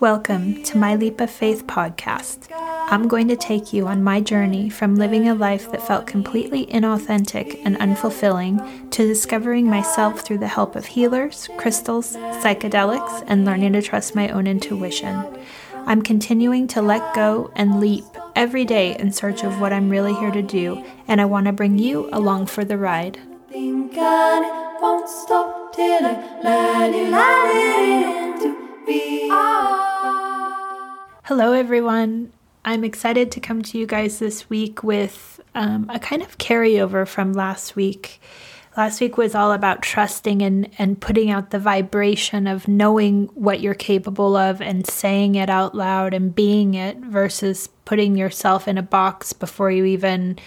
Welcome to my Leap of Faith podcast. I'm going to take you on my journey from living a life that felt completely inauthentic and unfulfilling to discovering myself through the help of healers, crystals, psychedelics, and learning to trust my own intuition. I'm continuing to let go and leap every day in search of what I'm really here to do, and I want to bring you along for the ride. Hello, everyone. I'm excited to come to you guys this week with um, a kind of carryover from last week. Last week was all about trusting and, and putting out the vibration of knowing what you're capable of and saying it out loud and being it versus putting yourself in a box before you even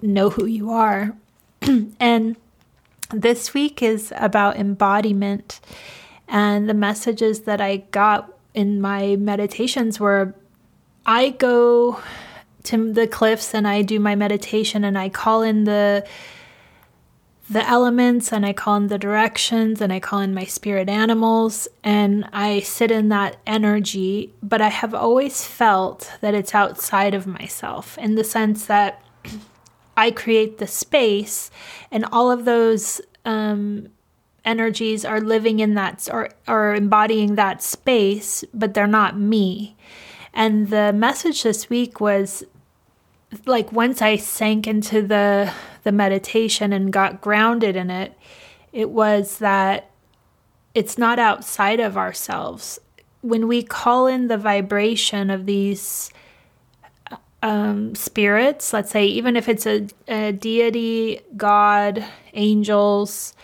know who you are. and this week is about embodiment. And the messages that I got in my meditations were I go to the cliffs and I do my meditation and I call in the the elements and I call in the directions and I call in my spirit animals and I sit in that energy. But I have always felt that it's outside of myself in the sense that I create the space and all of those um, energies are living in that or are embodying that space, but they're not me. And the message this week was like once I sank into the the meditation and got grounded in it, it was that it's not outside of ourselves. When we call in the vibration of these um, spirits, let's say, even if it's a, a deity, God, angels,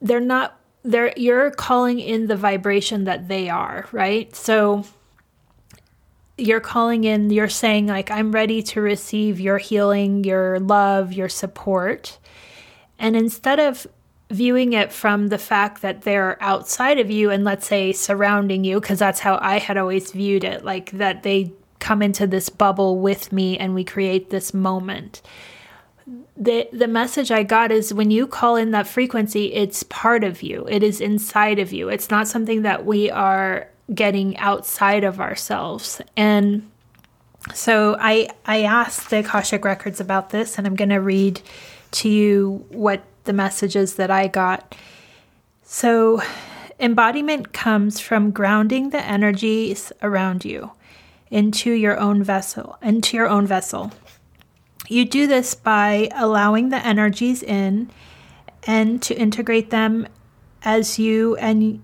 they're not they're you're calling in the vibration that they are, right? So you're calling in, you're saying, like, I'm ready to receive your healing, your love, your support. And instead of viewing it from the fact that they're outside of you and let's say surrounding you, because that's how I had always viewed it, like that they come into this bubble with me and we create this moment. The, the message I got is when you call in that frequency, it's part of you. It is inside of you. It's not something that we are getting outside of ourselves. And so I I asked the Akashic Records about this, and I'm going to read to you what the messages that I got. So, embodiment comes from grounding the energies around you into your own vessel, into your own vessel. You do this by allowing the energies in and to integrate them as you and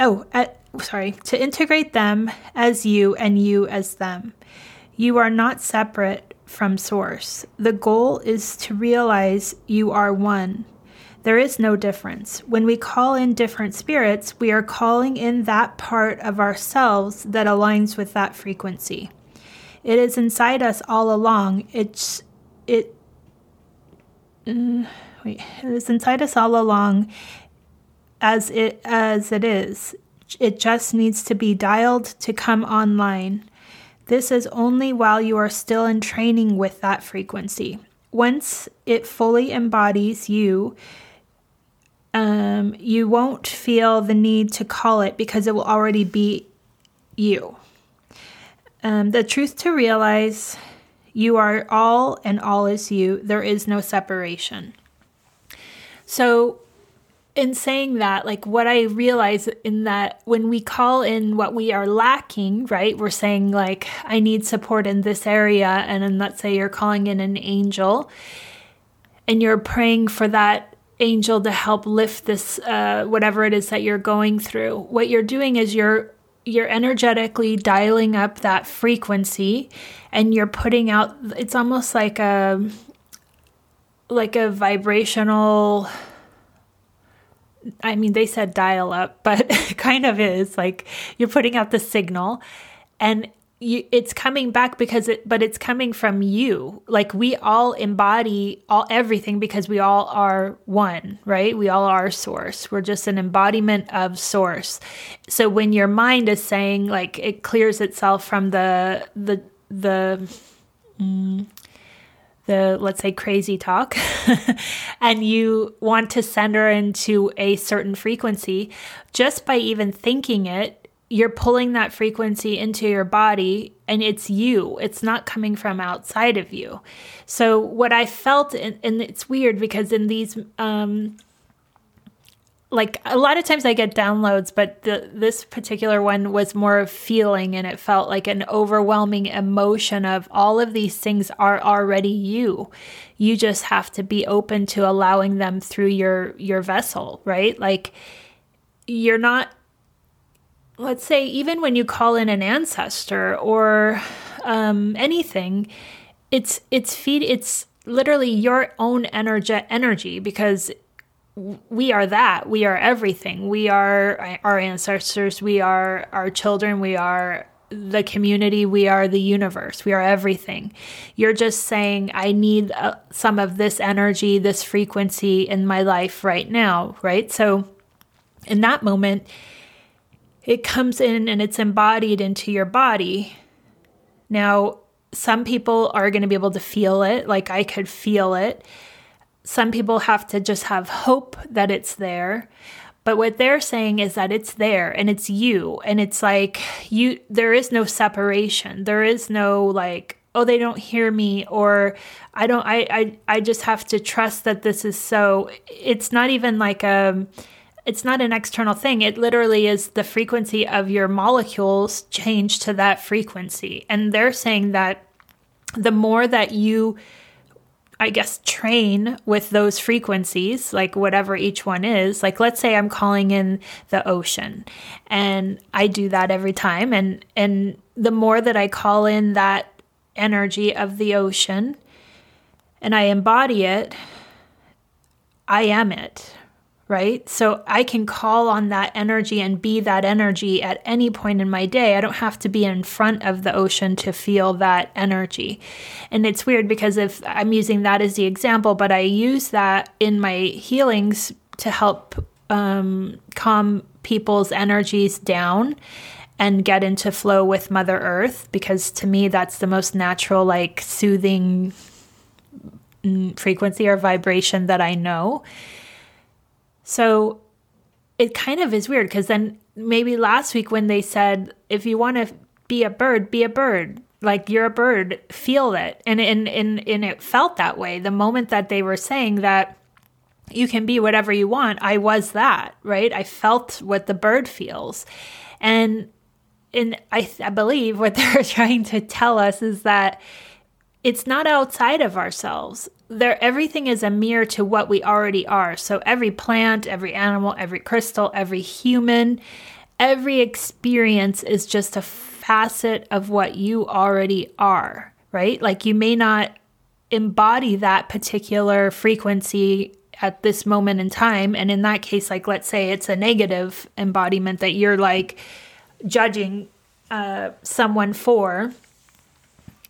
oh, at, sorry, to integrate them as you and you as them. You are not separate from source. The goal is to realize you are one. There is no difference. When we call in different spirits, we are calling in that part of ourselves that aligns with that frequency. It is inside us all along. It's it. Mm, wait, it is inside us all along, as it as it is. It just needs to be dialed to come online. This is only while you are still in training with that frequency. Once it fully embodies you, um, you won't feel the need to call it because it will already be you. Um, the truth to realize you are all and all is you. There is no separation. So, in saying that, like what I realize in that when we call in what we are lacking, right? We're saying, like, I need support in this area. And then let's say you're calling in an angel and you're praying for that angel to help lift this, uh, whatever it is that you're going through. What you're doing is you're you're energetically dialing up that frequency and you're putting out it's almost like a like a vibrational I mean, they said dial up, but kind of is like you're putting out the signal and you, it's coming back because it, but it's coming from you. Like we all embody all everything because we all are one, right? We all are source. We're just an embodiment of source. So when your mind is saying like it clears itself from the, the, the, mm, the let's say crazy talk and you want to send her into a certain frequency just by even thinking it you're pulling that frequency into your body and it's you it's not coming from outside of you so what i felt and, it's weird because in these um like a lot of times I get downloads, but the, this particular one was more of feeling, and it felt like an overwhelming emotion of all of these things are already you. You just have to be open to allowing them through your your vessel, right? Like you're not. Let's say even when you call in an ancestor or um, anything, it's it's feed it's literally your own energy energy because we are that. We are everything. We are our ancestors. We are our children. We are the community. We are the universe. We are everything. You're just saying, I need uh, some of this energy, this frequency in my life right now, right? So, in that moment, it comes in and it's embodied into your body. Now, some people are going to be able to feel it, like I could feel it some people have to just have hope that it's there. But what they're saying is that it's there and it's you. And it's like you there is no separation. There is no like, oh, they don't hear me or I don't I I, I just have to trust that this is so it's not even like a it's not an external thing. It literally is the frequency of your molecules change to that frequency. And they're saying that the more that you I guess, train with those frequencies, like whatever each one is. Like, let's say I'm calling in the ocean, and I do that every time. And, and the more that I call in that energy of the ocean and I embody it, I am it right? So I can call on that energy and be that energy at any point in my day. I don't have to be in front of the ocean to feel that energy. And it's weird because if I'm using that as the example, but I use that in my healings to help um, calm people's energies down and get into flow with Mother Earth because to me that's the most natural, like soothing mm, frequency or vibration that I know so it kind of is weird because then maybe last week when they said, if you want to be a bird, be a bird. Like you're a bird, feel it. And, and, and, and it felt that way. The moment that they were saying that you can be whatever you want, I was that, right? I felt what the bird feels. And and I, I believe what they're trying to tell us is that it's not outside of ourselves there everything is a mirror to what we already are. So every plant, every animal, every crystal, every human, every experience is just a facet of what you already are, right? Like you may not embody that particular frequency at this moment in time and in that case like let's say it's a negative embodiment that you're like judging uh, someone for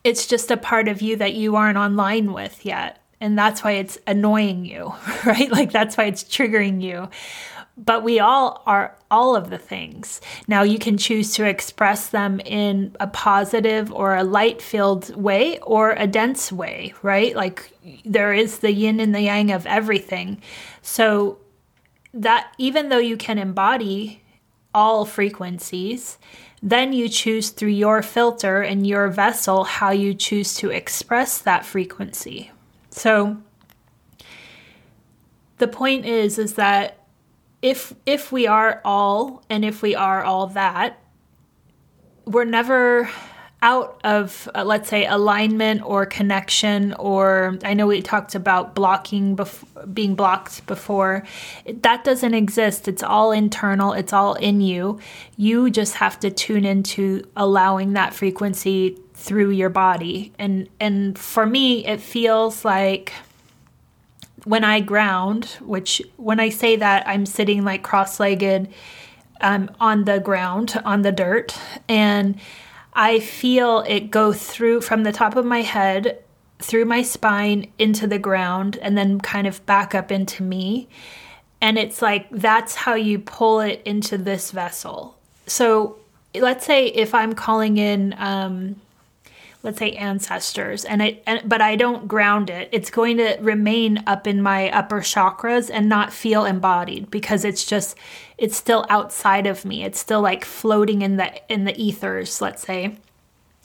it's just a part of you that you aren't online with yet and that's why it's annoying you, right? Like that's why it's triggering you. But we all are all of the things. Now you can choose to express them in a positive or a light filled way or a dense way, right? Like there is the yin and the yang of everything. So that even though you can embody all frequencies, then you choose through your filter and your vessel how you choose to express that frequency, so the point is is that if if we are all and if we are all that, we're never out of uh, let's say alignment or connection or i know we talked about blocking bef- being blocked before. That doesn't exist. It's all internal. It's all in you. You just have to tune into allowing that frequency through your body. And and for me it feels like when I ground, which when I say that I'm sitting like cross-legged um, on the ground, on the dirt, and I feel it go through from the top of my head through my spine into the ground and then kind of back up into me. And it's like that's how you pull it into this vessel. So let's say if I'm calling in um, let's say ancestors. And i and, but I don't ground it. It's going to remain up in my upper chakras and not feel embodied because it's just it's still outside of me. It's still like floating in the in the ethers let's say.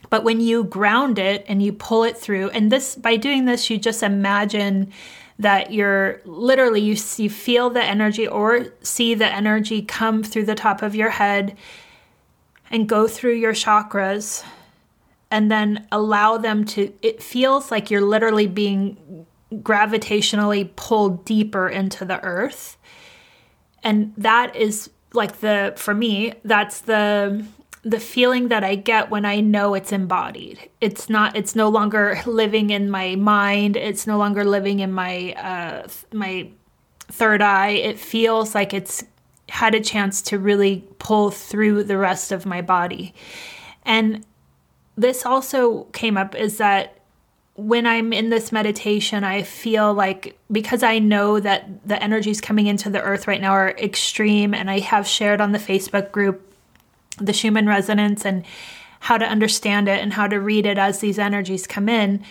But when you ground it and you pull it through and this by doing this you just imagine that you're literally you, you feel the energy or see the energy come through the top of your head and go through your chakras and then allow them to it feels like you're literally being gravitationally pulled deeper into the earth and that is like the for me that's the the feeling that I get when I know it's embodied. It's not. It's no longer living in my mind. It's no longer living in my uh, my third eye. It feels like it's had a chance to really pull through the rest of my body. And this also came up is that when I'm in this meditation, I feel like because I know that the energies coming into the earth right now are extreme, and I have shared on the Facebook group the Schumann resonance and how to understand it and how to read it as these energies come in.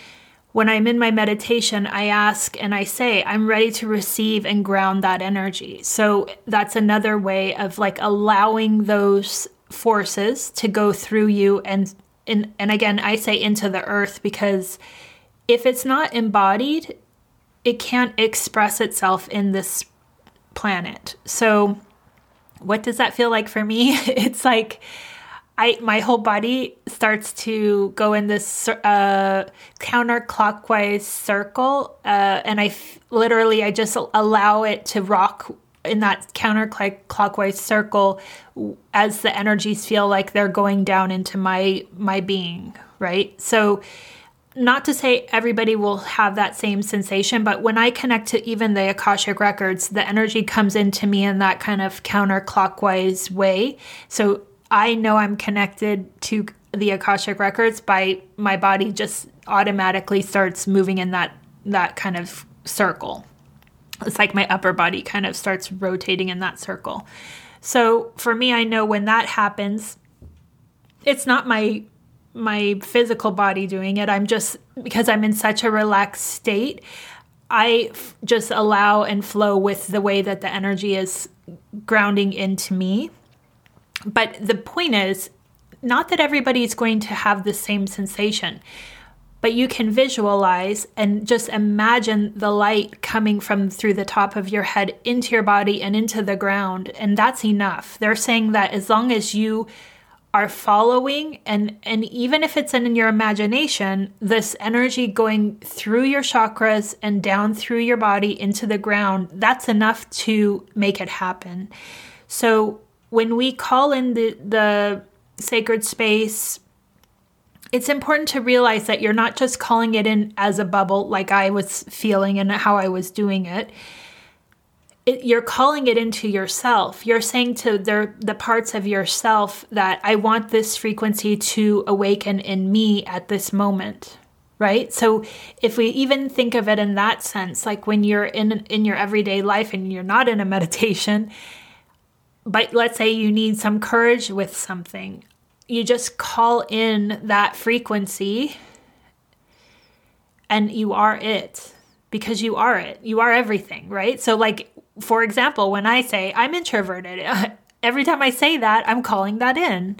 When I'm in my meditation, I ask and I say, I'm ready to receive and ground that energy. So that's another way of like allowing those forces to go through you and and, and again, I say into the earth because if it's not embodied, it can't express itself in this planet. So what does that feel like for me? it's like I my whole body starts to go in this uh, counterclockwise circle, uh, and I f- literally I just allow it to rock in that counterclockwise circle as the energies feel like they're going down into my my being. Right, so not to say everybody will have that same sensation, but when I connect to even the Akashic records, the energy comes into me in that kind of counterclockwise way. So I know I'm connected to the Akashic records by my body just automatically starts moving in that that kind of circle. It's like my upper body kind of starts rotating in that circle. So for me, I know when that happens, it's not my my physical body doing it. I'm just because I'm in such a relaxed state, I f- just allow and flow with the way that the energy is grounding into me. But the point is not that everybody's going to have the same sensation, but you can visualize and just imagine the light coming from through the top of your head into your body and into the ground. And that's enough. They're saying that as long as you are following and and even if it's in your imagination this energy going through your chakras and down through your body into the ground that's enough to make it happen so when we call in the the sacred space it's important to realize that you're not just calling it in as a bubble like I was feeling and how I was doing it it, you're calling it into yourself. You're saying to the, the parts of yourself that I want this frequency to awaken in me at this moment, right? So if we even think of it in that sense, like when you're in in your everyday life and you're not in a meditation, but let's say you need some courage with something, you just call in that frequency and you are it because you are it. You are everything, right? So like for example, when I say I'm introverted, every time I say that, I'm calling that in.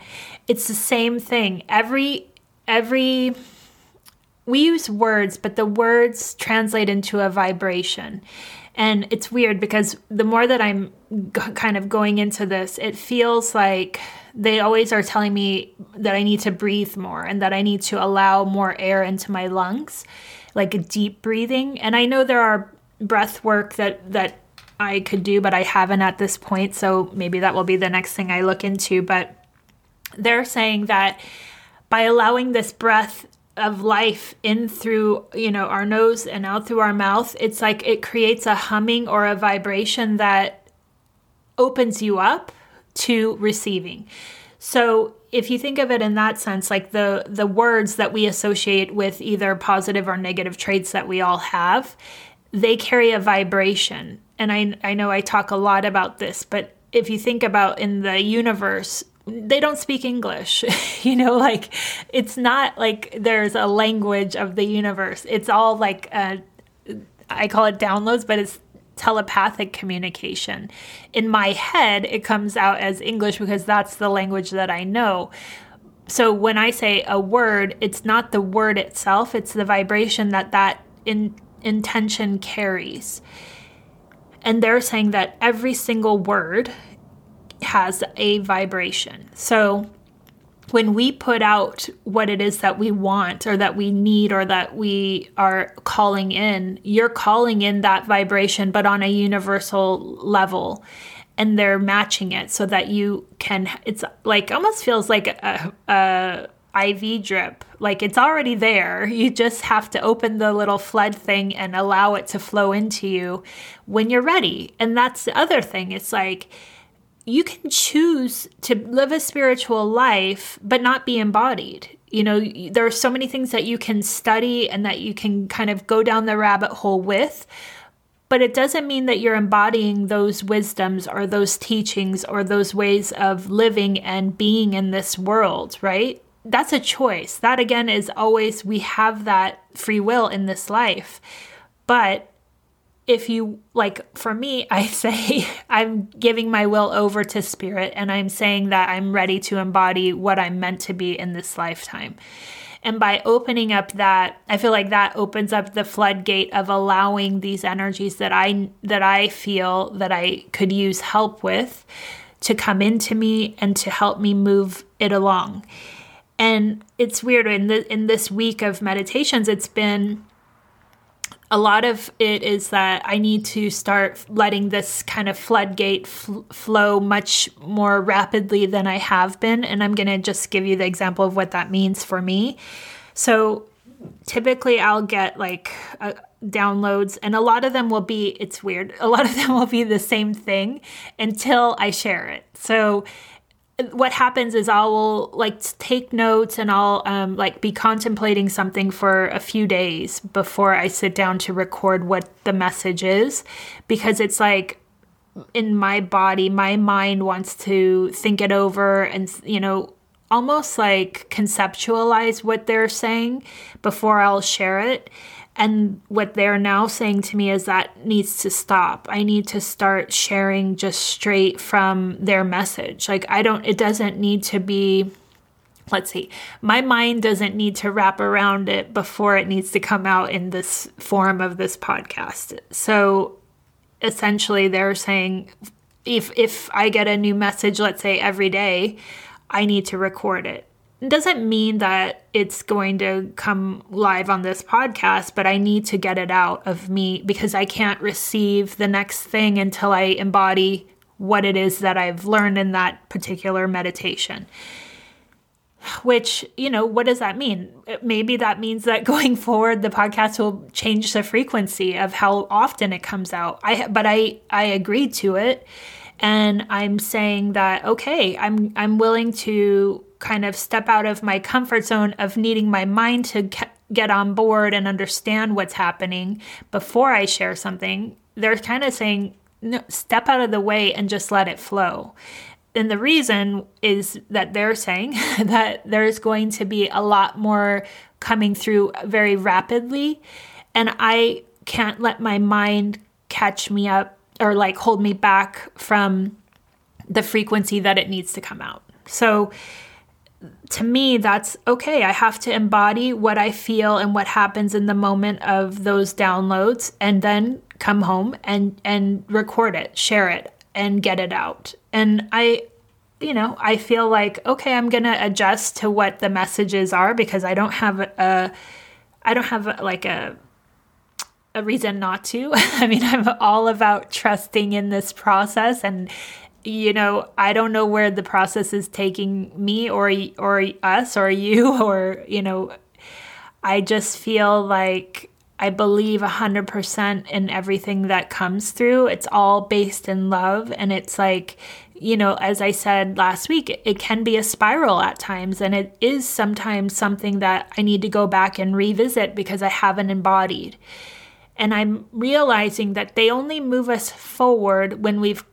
It's the same thing. Every every we use words, but the words translate into a vibration. And it's weird because the more that I'm g- kind of going into this, it feels like they always are telling me that I need to breathe more and that I need to allow more air into my lungs, like a deep breathing. And I know there are breath work that that I could do, but I haven't at this point. So maybe that will be the next thing I look into. But they're saying that by allowing this breath of life in through you know our nose and out through our mouth it's like it creates a humming or a vibration that opens you up to receiving so if you think of it in that sense like the the words that we associate with either positive or negative traits that we all have they carry a vibration and I, I know I talk a lot about this, but if you think about in the universe, they don't speak English. you know, like it's not like there's a language of the universe. It's all like uh, I call it downloads, but it's telepathic communication. In my head, it comes out as English because that's the language that I know. So when I say a word, it's not the word itself, it's the vibration that that in, intention carries. And they're saying that every single word has a vibration. So when we put out what it is that we want or that we need or that we are calling in, you're calling in that vibration, but on a universal level. And they're matching it so that you can, it's like almost feels like a, a IV drip. Like it's already there. You just have to open the little flood thing and allow it to flow into you when you're ready. And that's the other thing. It's like, you can choose to live a spiritual life but not be embodied. You know there are so many things that you can study and that you can kind of go down the rabbit hole with but it doesn't mean that you're embodying those wisdoms or those teachings or those ways of living and being in this world right? That's a choice. That again is always we have that free will in this life. But if you like for me i say i'm giving my will over to spirit and i'm saying that i'm ready to embody what i'm meant to be in this lifetime. And by opening up that i feel like that opens up the floodgate of allowing these energies that i that i feel that i could use help with to come into me and to help me move it along. And it's weird in the in this week of meditations it's been a lot of it is that I need to start letting this kind of floodgate fl- flow much more rapidly than I have been. And I'm going to just give you the example of what that means for me. So typically I'll get like downloads, and a lot of them will be, it's weird, a lot of them will be the same thing until I share it. So what happens is I'll like take notes and I'll um, like be contemplating something for a few days before I sit down to record what the message is because it's like in my body, my mind wants to think it over and, you know, almost like conceptualize what they're saying before I'll share it. And what they're now saying to me is that needs to stop. I need to start sharing just straight from their message. Like, I don't, it doesn't need to be, let's see, my mind doesn't need to wrap around it before it needs to come out in this form of this podcast. So essentially, they're saying, if if I get a new message, let's say every day, I need to record it doesn't mean that it's going to come live on this podcast, but I need to get it out of me because I can't receive the next thing until I embody what it is that I've learned in that particular meditation. Which, you know, what does that mean? Maybe that means that going forward the podcast will change the frequency of how often it comes out. I but I I agreed to it and I'm saying that okay, I'm I'm willing to kind of step out of my comfort zone of needing my mind to get on board and understand what's happening before I share something, they're kind of saying, no, step out of the way and just let it flow. And the reason is that they're saying that there's going to be a lot more coming through very rapidly. And I can't let my mind catch me up or like hold me back from the frequency that it needs to come out. So, to me, that's okay. I have to embody what I feel and what happens in the moment of those downloads and then come home and, and record it, share it, and get it out. And I, you know, I feel like, okay, I'm going to adjust to what the messages are because I don't have a, I don't have a, like a, a reason not to. I mean, I'm all about trusting in this process and you know, I don't know where the process is taking me or or us or you or you know, I just feel like I believe 100% in everything that comes through. It's all based in love and it's like you know, as I said last week, it can be a spiral at times, and it is sometimes something that I need to go back and revisit because I haven't embodied. And I'm realizing that they only move us forward when we've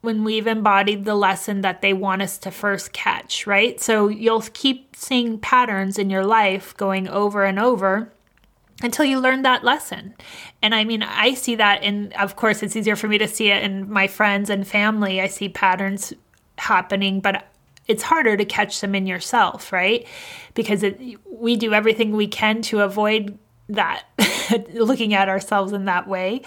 when we've embodied the lesson that they want us to first catch, right? So you'll keep seeing patterns in your life going over and over until you learn that lesson. And I mean, I see that in, of course, it's easier for me to see it in my friends and family. I see patterns happening, but it's harder to catch them in yourself, right? Because it, we do everything we can to avoid that, looking at ourselves in that way.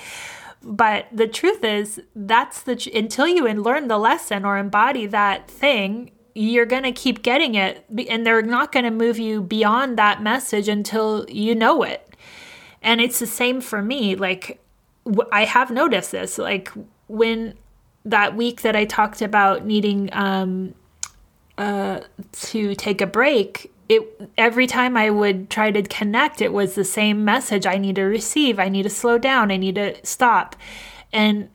But the truth is, that's the until you learn the lesson or embody that thing, you're going to keep getting it, and they're not going to move you beyond that message until you know it. And it's the same for me. Like, I have noticed this. Like, when that week that I talked about needing um, uh, to take a break, it every time I would try to connect, it was the same message. I need to receive. I need to slow down. I need to stop. And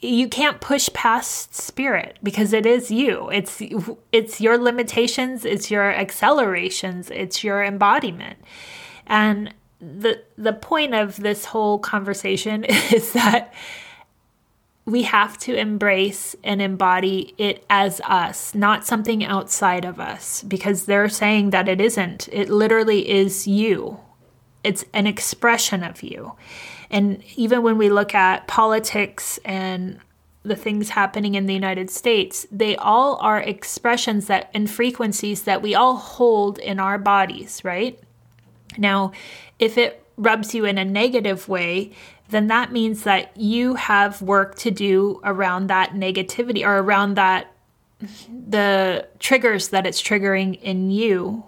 you can't push past spirit because it is you. It's it's your limitations. It's your accelerations. It's your embodiment. And the the point of this whole conversation is that we have to embrace and embody it as us, not something outside of us, because they're saying that it isn't. It literally is you, it's an expression of you. And even when we look at politics and the things happening in the United States, they all are expressions that and frequencies that we all hold in our bodies, right? Now, if it rubs you in a negative way, then that means that you have work to do around that negativity or around that the triggers that it's triggering in you.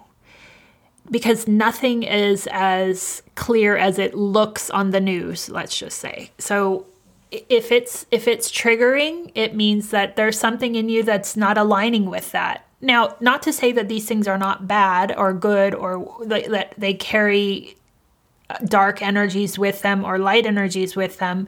Because nothing is as clear as it looks on the news let's just say. So if it's if it's triggering it means that there's something in you that's not aligning with that. Now not to say that these things are not bad or good or that they carry dark energies with them or light energies with them.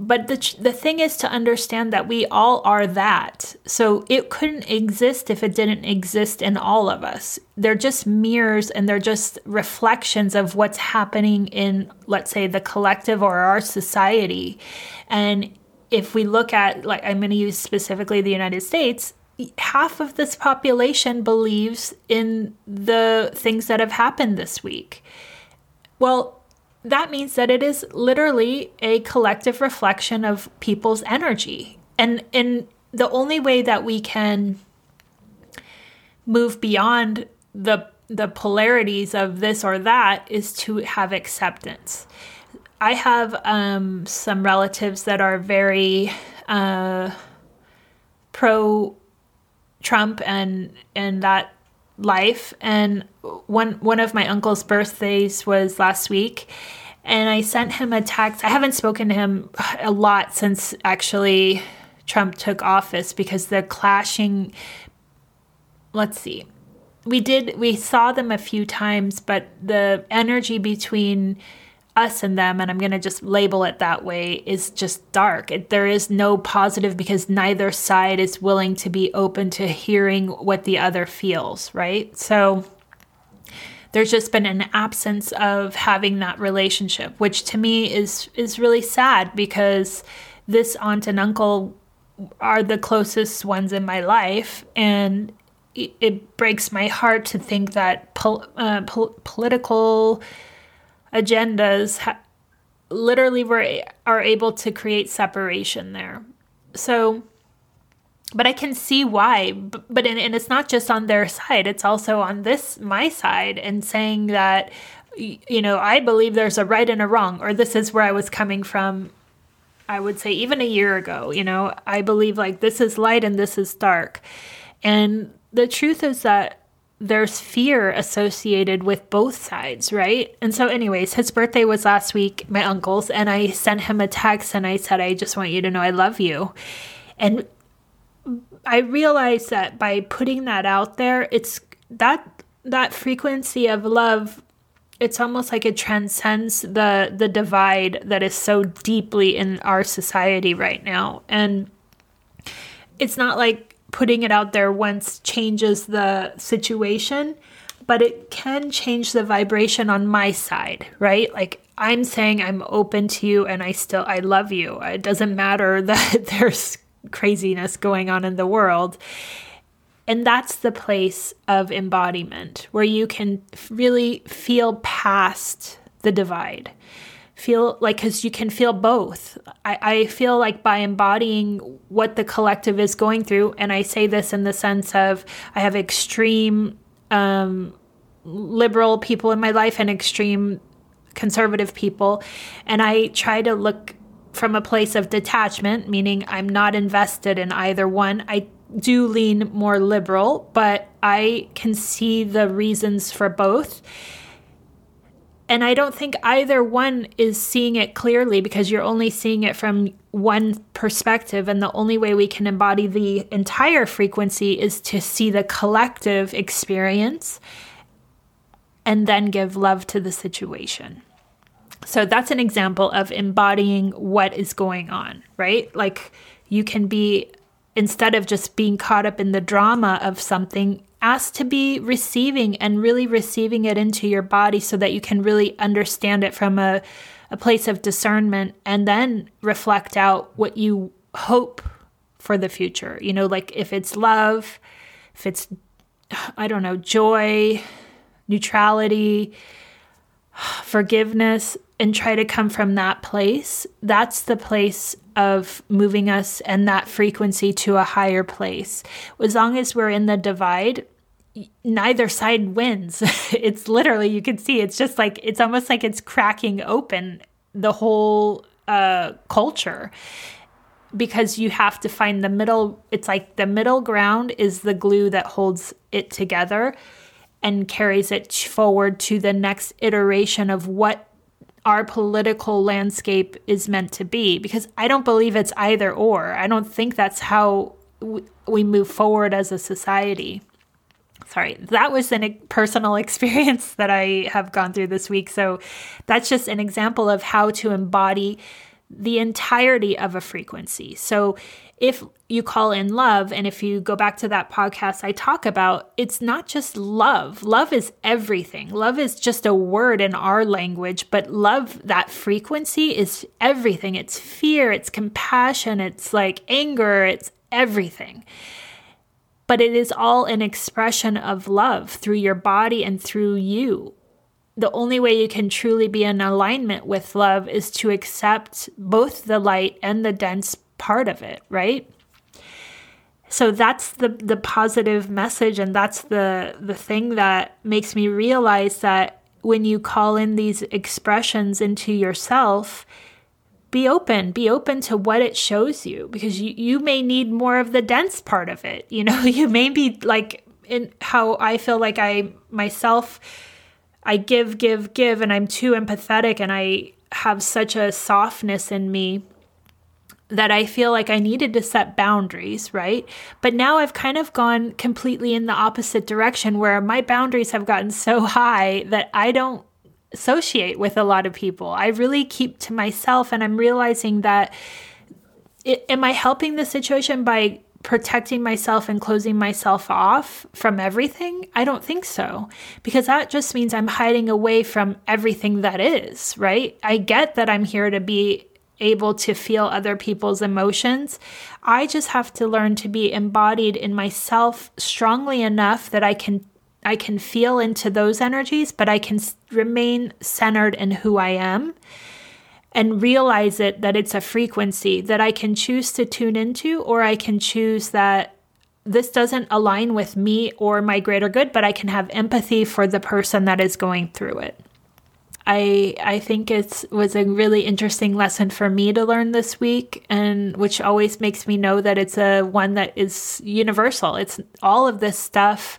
But the, the thing is to understand that we all are that. So it couldn't exist if it didn't exist in all of us. They're just mirrors and they're just reflections of what's happening in, let's say, the collective or our society. And if we look at, like, I'm going to use specifically the United States, half of this population believes in the things that have happened this week. Well, that means that it is literally a collective reflection of people's energy. And in the only way that we can move beyond the the polarities of this or that is to have acceptance. I have um, some relatives that are very uh, pro Trump and and that life and one one of my uncle's birthdays was last week and I sent him a text. I haven't spoken to him a lot since actually Trump took office because the clashing let's see. We did we saw them a few times but the energy between us and them, and I'm going to just label it that way, is just dark. It, there is no positive because neither side is willing to be open to hearing what the other feels, right? So there's just been an absence of having that relationship, which to me is is really sad because this aunt and uncle are the closest ones in my life, and it, breaks my heart to think that pol- uh, pol- political agendas ha- literally were are able to create separation there. So but I can see why. But, but and, it's not just on their side; it's also on this my side, and saying that you know I believe there's a right and a wrong, or this is where I was coming from. I would say even a year ago, you know, I believe like this is light and this is dark, and the truth is that there's fear associated with both sides, right? And so, anyways, his birthday was last week, my uncle's, and I sent him a text and I said, I just want you to know I love you. And I realized that by putting that out there, it's that that frequency of love it's almost like it transcends the the divide that is so deeply in our society right now and it's not like putting it out there once changes the situation, but it can change the vibration on my side, right? Like I'm saying I'm open to you and I still I love you. It doesn't matter that there's craziness going on in the world. And that's the place of embodiment where you can really feel past the divide. Feel like, because you can feel both. I, I feel like by embodying what the collective is going through, and I say this in the sense of I have extreme um, liberal people in my life and extreme conservative people. And I try to look from a place of detachment, meaning I'm not invested in either one. I do lean more liberal, but I can see the reasons for both. And I don't think either one is seeing it clearly because you're only seeing it from one perspective. And the only way we can embody the entire frequency is to see the collective experience and then give love to the situation. So that's an example of embodying what is going on, right? Like you can be instead of just being caught up in the drama of something, ask to be receiving and really receiving it into your body so that you can really understand it from a, a place of discernment and then reflect out what you hope for the future. You know, like if it's love, if it's, I don't know, joy, neutrality, forgiveness, and try to come from that place. That's the place of moving us and that frequency to a higher place. As long as we're in the divide, neither side wins. it's literally, you can see, it's just like, it's almost like it's cracking open the whole uh, culture because you have to find the middle. It's like the middle ground is the glue that holds it together and carries it forward to the next iteration of what our political landscape is meant to be because I don't believe it's either or. I don't think that's how we move forward as a society. Sorry, that was a personal experience that I have gone through this week. So that's just an example of how to embody the entirety of a frequency. So if you call in love, and if you go back to that podcast I talk about, it's not just love. Love is everything. Love is just a word in our language, but love, that frequency is everything. It's fear, it's compassion, it's like anger, it's everything. But it is all an expression of love through your body and through you the only way you can truly be in alignment with love is to accept both the light and the dense part of it, right? So that's the the positive message and that's the the thing that makes me realize that when you call in these expressions into yourself, be open, be open to what it shows you because you, you may need more of the dense part of it. You know, you may be like in how I feel like I myself I give, give, give, and I'm too empathetic and I have such a softness in me that I feel like I needed to set boundaries, right? But now I've kind of gone completely in the opposite direction where my boundaries have gotten so high that I don't associate with a lot of people. I really keep to myself and I'm realizing that it, am I helping the situation by protecting myself and closing myself off from everything? I don't think so. Because that just means I'm hiding away from everything that is, right? I get that I'm here to be able to feel other people's emotions. I just have to learn to be embodied in myself strongly enough that I can I can feel into those energies, but I can remain centered in who I am and realize it that it's a frequency that I can choose to tune into or I can choose that this doesn't align with me or my greater good, but I can have empathy for the person that is going through it. I I think it was a really interesting lesson for me to learn this week, and which always makes me know that it's a one that is universal. It's all of this stuff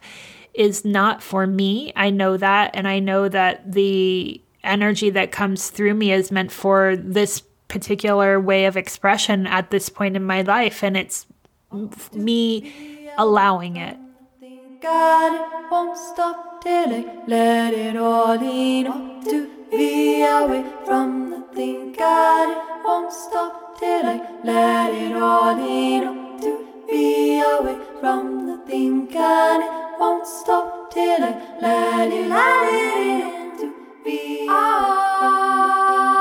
is not for me. I know that, and I know that the energy that comes through me is meant for this particular way of expression at this point in my life, and it's me allowing it. God won't stop till I let it all in to be away from the thing. God won't stop till I let it all in to be away from the thing. God won't stop till I let it, it in be. Ah.